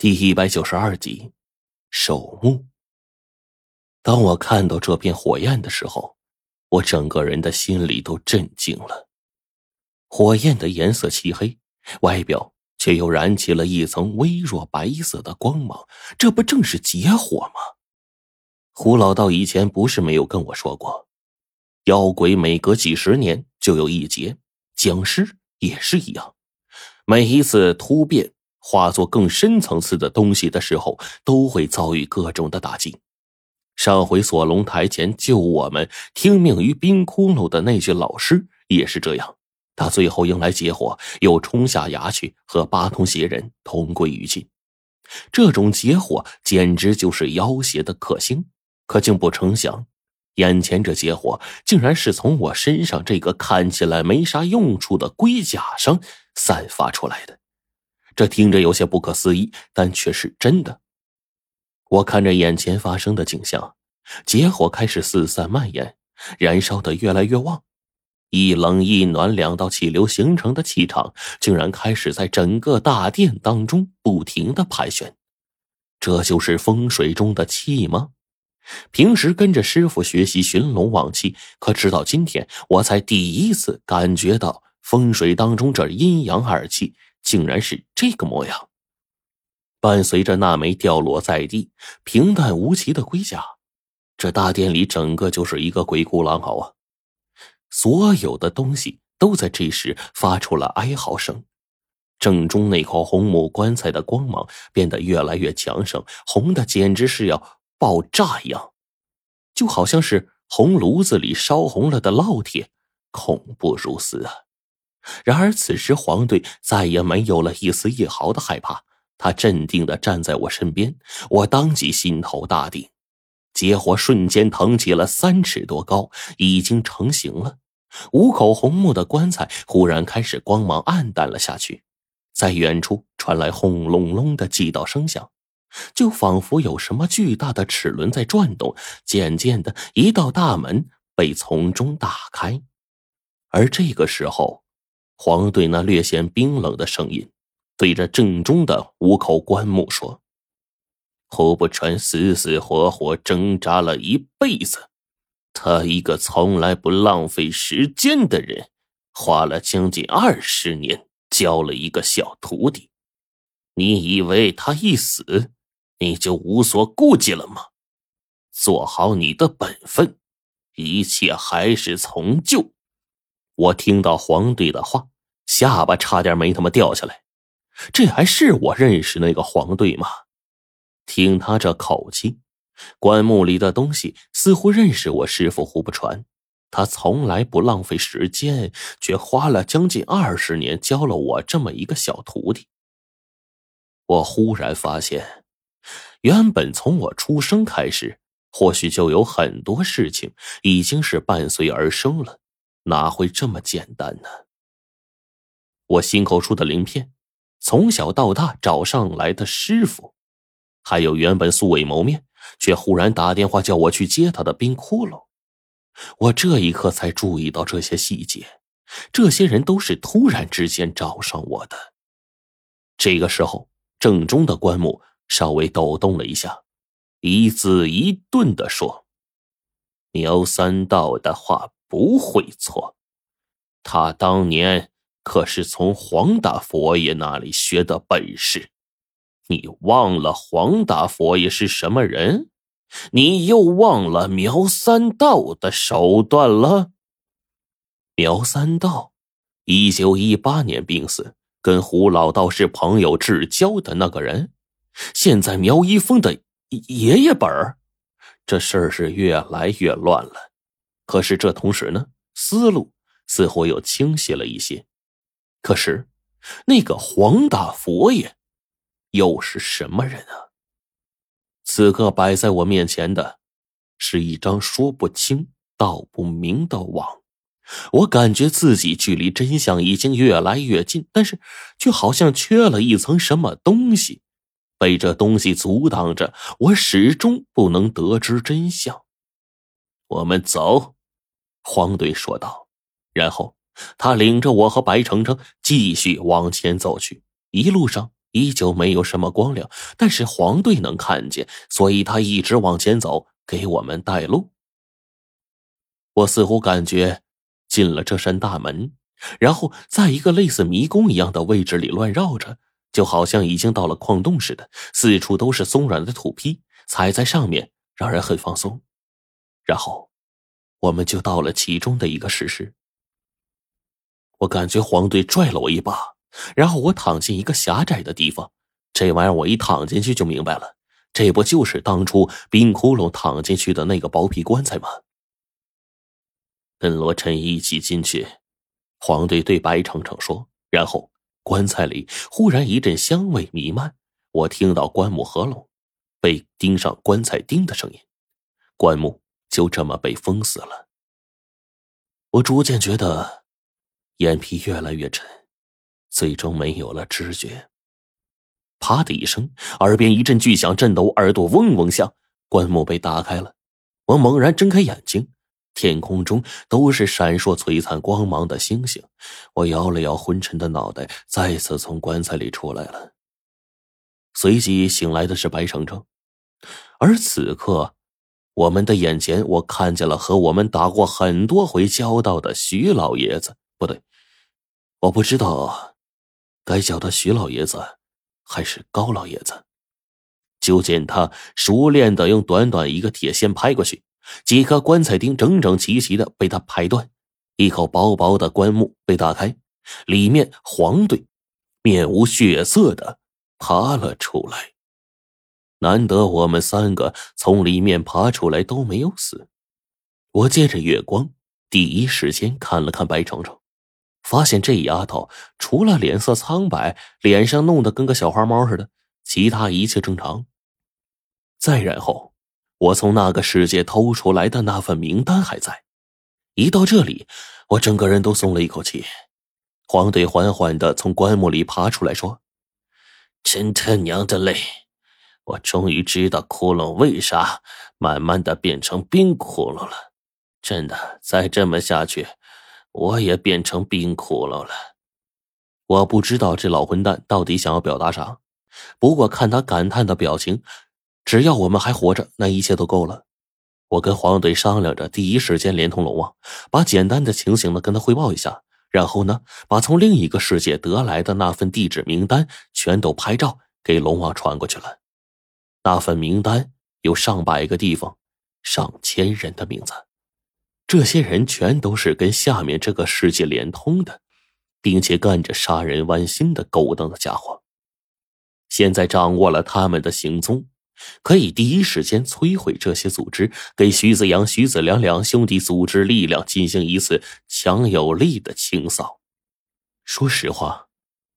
第一百九十二集，守墓。当我看到这片火焰的时候，我整个人的心里都震惊了。火焰的颜色漆黑，外表却又燃起了一层微弱白色的光芒，这不正是劫火吗？胡老道以前不是没有跟我说过，妖鬼每隔几十年就有一劫，僵尸也是一样，每一次突变。化作更深层次的东西的时候，都会遭遇各种的打击。上回锁龙台前救我们、听命于冰窟窿的那具老师也是这样，他最后迎来劫火，又冲下崖去和八通邪人同归于尽。这种劫火简直就是妖邪的克星，可竟不成想，眼前这劫火竟然是从我身上这个看起来没啥用处的龟甲上散发出来的。这听着有些不可思议，但却是真的。我看着眼前发生的景象，结火开始四散蔓延，燃烧的越来越旺，一冷一暖两道气流形成的气场，竟然开始在整个大殿当中不停的盘旋。这就是风水中的气吗？平时跟着师傅学习寻龙望气，可直到今天，我才第一次感觉到风水当中这阴阳二气。竟然是这个模样。伴随着那枚掉落在地、平淡无奇的龟甲，这大殿里整个就是一个鬼哭狼嚎啊！所有的东西都在这时发出了哀嚎声。正中那口红木棺材的光芒变得越来越强盛，红的简直是要爆炸一样，就好像是红炉子里烧红了的烙铁，恐怖如斯啊！然而，此时黄队再也没有了一丝一毫的害怕，他镇定的站在我身边。我当即心头大定，结火瞬间腾起了三尺多高，已经成型了。五口红木的棺材忽然开始光芒暗淡了下去，在远处传来轰隆隆的几道声响，就仿佛有什么巨大的齿轮在转动。渐渐的，一道大门被从中打开，而这个时候。黄队那略显冰冷的声音，对着正中的五口棺木说：“胡不传死死活活挣扎了一辈子，他一个从来不浪费时间的人，花了将近二十年教了一个小徒弟。你以为他一死，你就无所顾忌了吗？做好你的本分，一切还是从旧。”我听到黄队的话。下巴差点没他妈掉下来，这还是我认识那个黄队吗？听他这口气，棺木里的东西似乎认识我师傅胡不传。他从来不浪费时间，却花了将近二十年教了我这么一个小徒弟。我忽然发现，原本从我出生开始，或许就有很多事情已经是伴随而生了，哪会这么简单呢？我心口处的鳞片，从小到大找上来的师傅，还有原本素未谋面却忽然打电话叫我去接他的冰窟窿，我这一刻才注意到这些细节。这些人都是突然之间找上我的。这个时候，正中的棺木稍微抖动了一下，一字一顿的说：“苗三道的话不会错，他当年。”可是从黄大佛爷那里学的本事，你忘了黄大佛爷是什么人？你又忘了苗三道的手段了？苗三道，一九一八年病死，跟胡老道是朋友至交的那个人，现在苗一峰的爷爷本儿，这事儿是越来越乱了。可是这同时呢，思路似乎又清晰了一些。可是，那个黄大佛爷又是什么人啊？此刻摆在我面前的，是一张说不清道不明的网。我感觉自己距离真相已经越来越近，但是却好像缺了一层什么东西，被这东西阻挡着，我始终不能得知真相。我们走，黄队说道，然后。他领着我和白程程继续往前走去，一路上依旧没有什么光亮，但是黄队能看见，所以他一直往前走，给我们带路。我似乎感觉进了这扇大门，然后在一个类似迷宫一样的位置里乱绕着，就好像已经到了矿洞似的，四处都是松软的土坯，踩在上面让人很放松。然后，我们就到了其中的一个石室。我感觉黄队拽了我一把。然后我躺进一个狭窄的地方，这玩意儿我一躺进去就明白了，这不就是当初冰窟窿躺进去的那个薄皮棺材吗？跟罗晨一起进去，黄队对白程程说。然后棺材里忽然一阵香味弥漫，我听到棺木合拢，被钉上棺材钉的声音，棺木就这么被封死了。我逐渐觉得眼皮越来越沉。最终没有了知觉。啪的一声，耳边一阵巨响，震得我耳朵嗡嗡响。棺木被打开了，我猛然睁开眼睛，天空中都是闪烁璀璨光芒的星星。我摇了摇昏沉的脑袋，再次从棺材里出来了。随即醒来的是白程程，而此刻，我们的眼前，我看见了和我们打过很多回交道的徐老爷子。不对，我不知道。该叫他徐老爷子，还是高老爷子？就见他熟练的用短短一个铁锨拍过去，几颗棺材钉整整齐齐的被他拍断，一口薄薄的棺木被打开，里面黄队面无血色的爬了出来。难得我们三个从里面爬出来都没有死。我借着月光，第一时间看了看白程程。发现这丫头除了脸色苍白，脸上弄得跟个小花猫似的，其他一切正常。再然后，我从那个世界偷出来的那份名单还在。一到这里，我整个人都松了一口气。黄队缓缓的从棺木里爬出来，说：“真他娘的累！我终于知道窟窿为啥慢慢的变成冰窟窿了。真的，再这么下去……”我也变成冰窟窿了，我不知道这老混蛋到底想要表达啥。不过看他感叹的表情，只要我们还活着，那一切都够了。我跟黄队商量着，第一时间连通龙王，把简单的情形呢跟他汇报一下，然后呢，把从另一个世界得来的那份地址名单全都拍照给龙王传过去了。那份名单有上百个地方，上千人的名字。这些人全都是跟下面这个世界连通的，并且干着杀人剜心的勾当的家伙。现在掌握了他们的行踪，可以第一时间摧毁这些组织，给徐子阳、徐子良两兄弟组织力量进行一次强有力的清扫。说实话，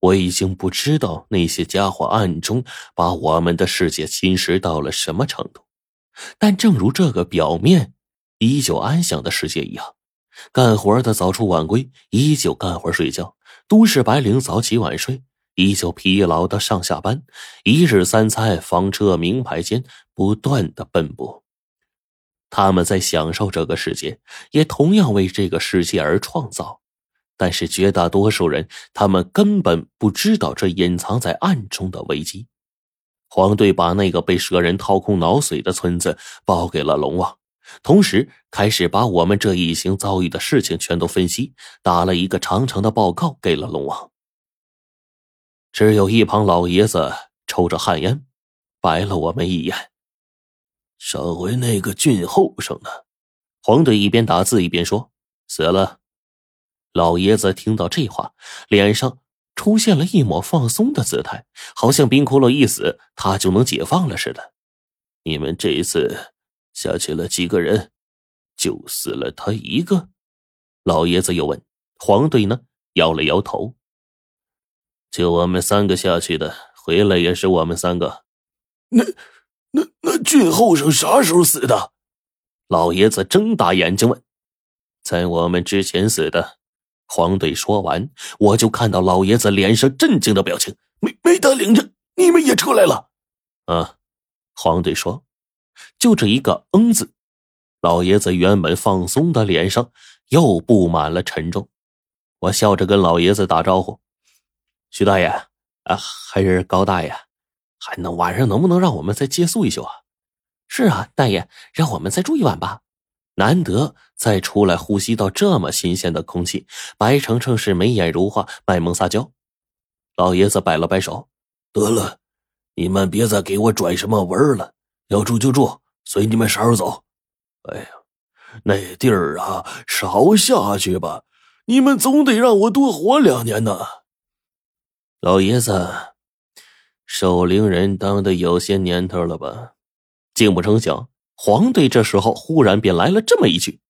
我已经不知道那些家伙暗中把我们的世界侵蚀到了什么程度，但正如这个表面。依旧安详的世界一样，干活的早出晚归，依旧干活睡觉；都市白领早起晚睡，依旧疲劳的上下班。一日三餐，房车名牌间，不断的奔波。他们在享受这个世界，也同样为这个世界而创造。但是绝大多数人，他们根本不知道这隐藏在暗中的危机。黄队把那个被蛇人掏空脑髓的村子报给了龙王。同时，开始把我们这一行遭遇的事情全都分析，打了一个长长的报告给了龙王。只有一旁老爷子抽着旱烟，白了我们一眼。上回那个俊后生呢？黄队一边打字一边说：“死了。”老爷子听到这话，脸上出现了一抹放松的姿态，好像冰窟窿一死，他就能解放了似的。你们这一次。下去了几个人，就死了他一个。老爷子又问：“黄队呢？”摇了摇头。就我们三个下去的，回来也是我们三个。那、那、那俊后生啥时候死的？老爷子睁大眼睛问：“在我们之前死的。”黄队说完，我就看到老爷子脸上震惊的表情。没没得领着，你们也出来了。啊，黄队说。就这一个“嗯”字，老爷子原本放松的脸上又布满了沉重。我笑着跟老爷子打招呼：“徐大爷，啊，还是高大爷，还能晚上能不能让我们再借宿一宿啊？是啊，大爷，让我们再住一晚吧。难得再出来呼吸到这么新鲜的空气，白程程是眉眼如画，卖萌撒娇。老爷子摆了摆手：“得了，你们别再给我拽什么文了，要住就住，随你们婶儿走。哎呀，那地儿啊，少下去吧，你们总得让我多活两年呢。”老爷子，守灵人当的有些年头了吧？竟不成想。黄队这时候忽然便来了这么一句：“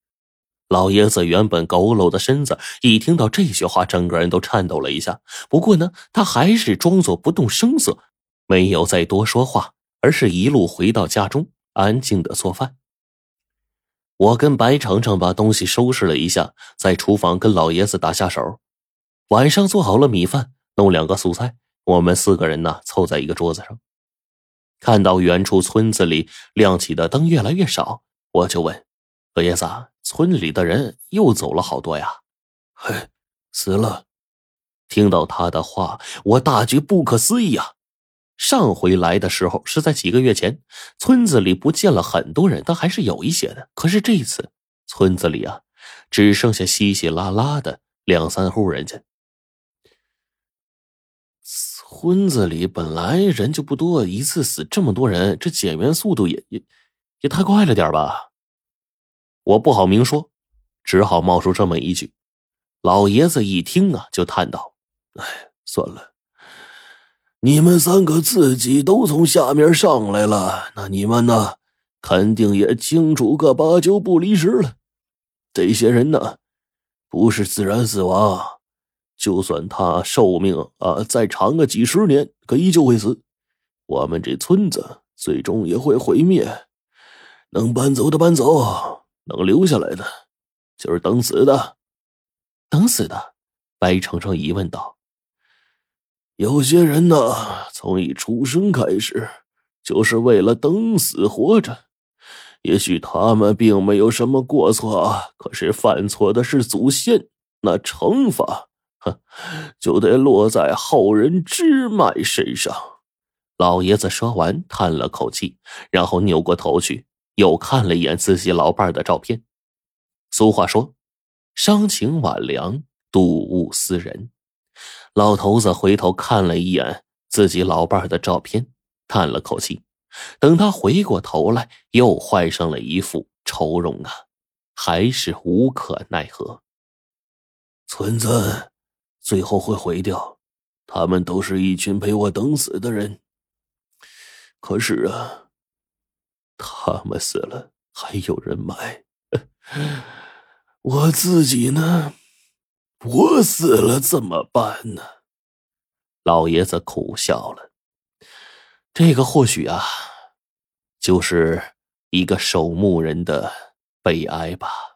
老爷子原本佝偻的身子，一听到这句话，整个人都颤抖了一下。不过呢，他还是装作不动声色，没有再多说话，而是一路回到家中，安静的做饭。我跟白程程把东西收拾了一下，在厨房跟老爷子打下手。晚上做好了米饭，弄两个素菜，我们四个人呢凑在一个桌子上。”看到远处村子里亮起的灯越来越少，我就问老爷子：“村里的人又走了好多呀？”“嘿，死了。”听到他的话，我大觉不可思议啊！上回来的时候是在几个月前，村子里不见了很多人，但还是有一些的。可是这一次村子里啊，只剩下稀稀拉拉的两三户人家。村子里本来人就不多，一次死这么多人，这减员速度也也也太快了点吧？我不好明说，只好冒出这么一句。老爷子一听啊，就叹道：“哎，算了，你们三个自己都从下面上来了，那你们呢，肯定也清楚个八九不离十了。这些人呢，不是自然死亡。”就算他寿命啊再长个几十年，可依旧会死。我们这村子最终也会毁灭。能搬走的搬走，能留下来的就是等死的。等死的，白程程疑问道：“有些人呢，从一出生开始就是为了等死活着。也许他们并没有什么过错，可是犯错的是祖先，那惩罚。”哼，就得落在后人支脉身上。老爷子说完，叹了口气，然后扭过头去，又看了一眼自己老伴的照片。俗话说：“伤情晚凉，睹物思人。”老头子回头看了一眼自己老伴的照片，叹了口气。等他回过头来，又换上了一副愁容啊，还是无可奈何。村子。最后会毁掉，他们都是一群陪我等死的人。可是啊，他们死了还有人埋，我自己呢？我死了怎么办呢？老爷子苦笑了。这个或许啊，就是一个守墓人的悲哀吧。